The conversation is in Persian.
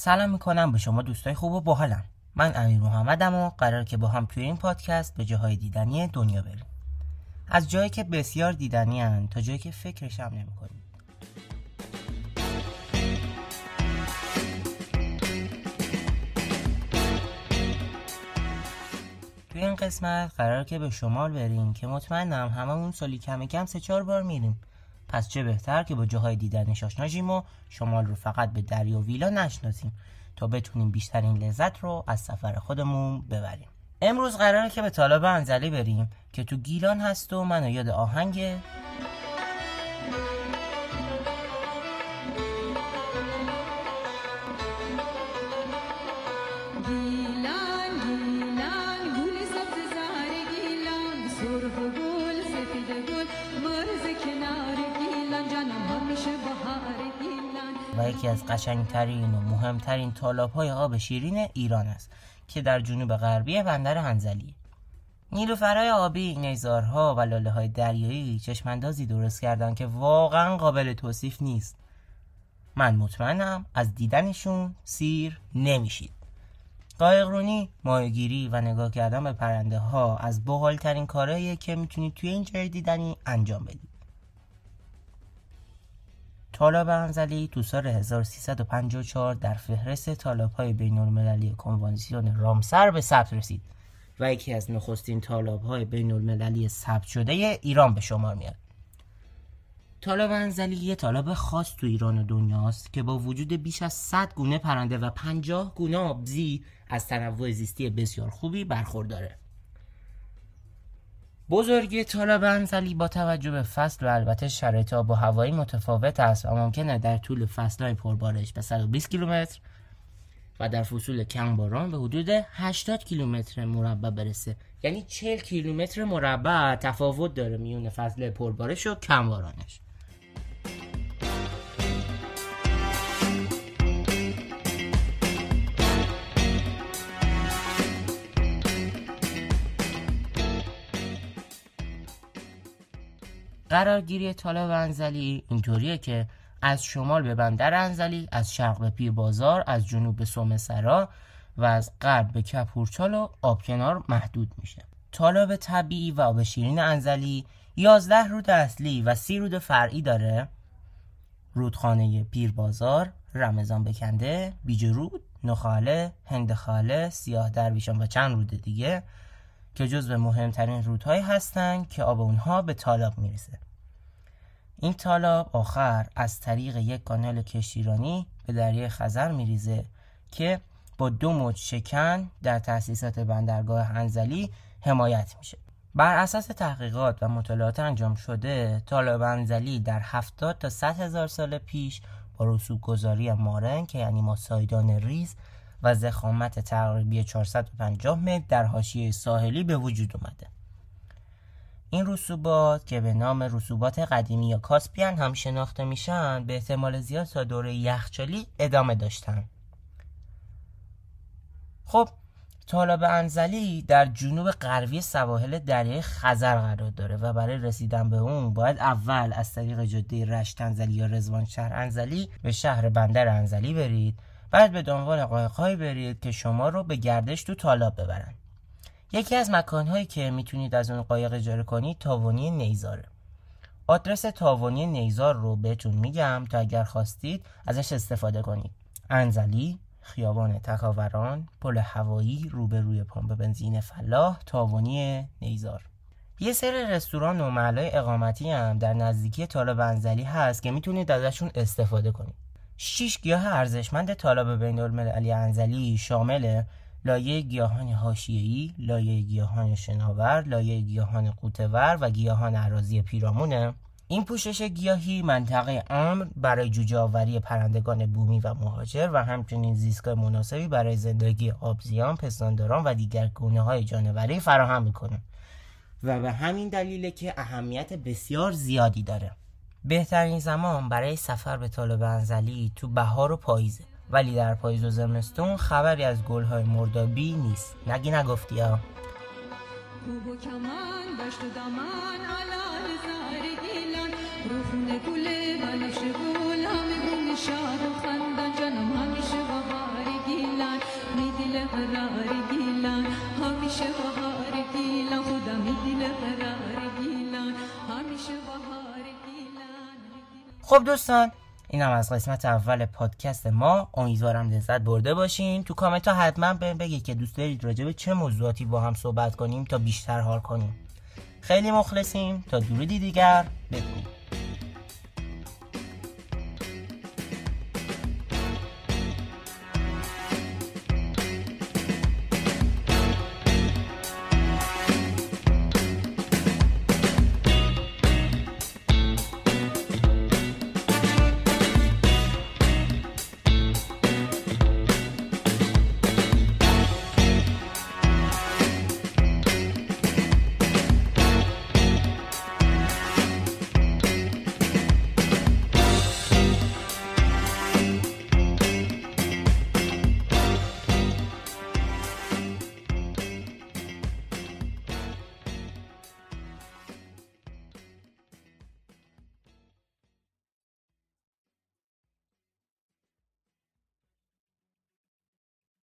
سلام می‌کنم به شما دوستای خوب و باحالم. من امیر محمدم و قرار که با هم توی این پادکست به جاهای دیدنی دنیا بریم. از جایی که بسیار دیدنی هن تا جایی که فکرش هم نمی کنیم. توی این قسمت قرار که به شمال بریم که مطمئنم همه اون سالی کم کم سه چهار بار میریم. پس چه بهتر که با جاهای دیدنش آشنا و شمال رو فقط به دریا و ویلا نشناسیم تا بتونیم بیشترین لذت رو از سفر خودمون ببریم. امروز قراره که به طالب انزلی بریم که تو گیلان هست و منو یاد آهنگ و یکی از قشنگترین و مهمترین تالاب های آب شیرین ایران است که در جنوب غربی بندر هنزلی نیلوفرهای آبی، نیزارها و لاله های دریایی چشماندازی درست کردن که واقعا قابل توصیف نیست. من مطمئنم از دیدنشون سیر نمیشید. قایقرونی، ماهیگیری و نگاه کردن به پرنده ها از بحالترین کارهاییه که می‌تونید توی این جای دیدنی انجام بدید. تالاب انزلی تو سال 1354 در فهرست تالاب های بین المللی کنوانسیون رامسر به ثبت رسید و یکی از نخستین تالاب های بین المللی ثبت شده ایران به شمار میاد. تالاب انزلی یه تالاب خاص تو ایران و دنیاست که با وجود بیش از 100 گونه پرنده و 50 گونه آبزی از تنوع زیستی بسیار خوبی برخورداره. بزرگی طالب انزلی با توجه به فصل و البته شرایط آب و هوایی متفاوت است و ممکنه در طول فصلهای پربارش به 120 کیلومتر و در فصول کم باران به حدود 80 کیلومتر مربع برسه. یعنی 40 کیلومتر مربع تفاوت داره میون فصل پربارش و کم بارانش قرارگیری طالب انزلی اینطوریه که از شمال به بندر انزلی از شرق به پیر بازار از جنوب به سومه سرا و از غرب به کپورچال و آبکنار محدود میشه. طالب طبیعی و آب شیرین انزلی 11 رود اصلی و 30 رود فرعی داره. رودخانه پیر بازار رمضان بکنده بیجرود نخاله هندخاله سیاه درویشان و چند رود دیگه. که جز به مهمترین رودهایی هستند که آب اونها به تالاب می‌رسه این تالاب آخر از طریق یک کانال کشتیرانی به دریای خزر میریزه که با دو موج شکن در تأسیسات بندرگاه انزلی حمایت میشه. بر اساس تحقیقات و مطالعات انجام شده تالاب انزلی در 70 تا 100 هزار سال پیش با رسوب گذاری مارن که یعنی ما سایدان ریز و زخامت تقریبی 450 متر در حاشیه ساحلی به وجود اومده. این رسوبات که به نام رسوبات قدیمی یا کاسپیان هم شناخته میشن به احتمال زیاد تا دوره یخچالی ادامه داشتن. خب طالب انزلی در جنوب غربی سواحل دریای خزر قرار داره و برای رسیدن به اون باید اول از طریق جاده رشت انزلی یا رزوان شهر انزلی به شهر بندر انزلی برید. بعد به دنبال قایقهایی برید که شما رو به گردش تو تالاب ببرن. یکی از مکانهایی که می‌تونید از اون قایق اجاره کنید تاوانی نیزاره. آدرس تاوانی نیزار رو بهتون میگم تا اگر خواستید ازش استفاده کنید. انزلی خیابان تکاوران پل هوایی روبروی پمپ بنزین فلاح تاوانی نیزار. یه سری رستوران و محلهای اقامتی هم در نزدیکی طالب انزلی هست که می‌تونید ازشون استفاده کنید. شش گیاه ارزشمند طالب بین المللی انزلی شامل لایه گیاهان حاشیه‌ای، لایه گیاهان شناور، لایه گیاهان قوتور و گیاهان عراضی پیرامونه. این پوشش گیاهی منطقه امر برای جوجه آوری پرندگان بومی و مهاجر و همچنین زیستگاه مناسبی برای زندگی آبزیان، پستانداران و دیگر گونه های جانوری فراهم می‌کنه. و به همین دلیله که اهمیت بسیار زیادی داره. بهترین زمان برای سفر به طالب انزلی تو بهار و پاییزه. ولی در پاییز و زمستون خبری از گلهای مردابی نیست. نگی نگفتی ها. همیشه خب دوستان اینم از قسمت اول پادکست ما. امیدوارم لذت برده باشین. تو کامنت ها حتما بهم بگید که دوست دارید راجع به چه موضوعاتی با هم صحبت کنیم تا بیشتر حال کنیم. خیلی مخلصیم. تا درودی دیگر. بدونید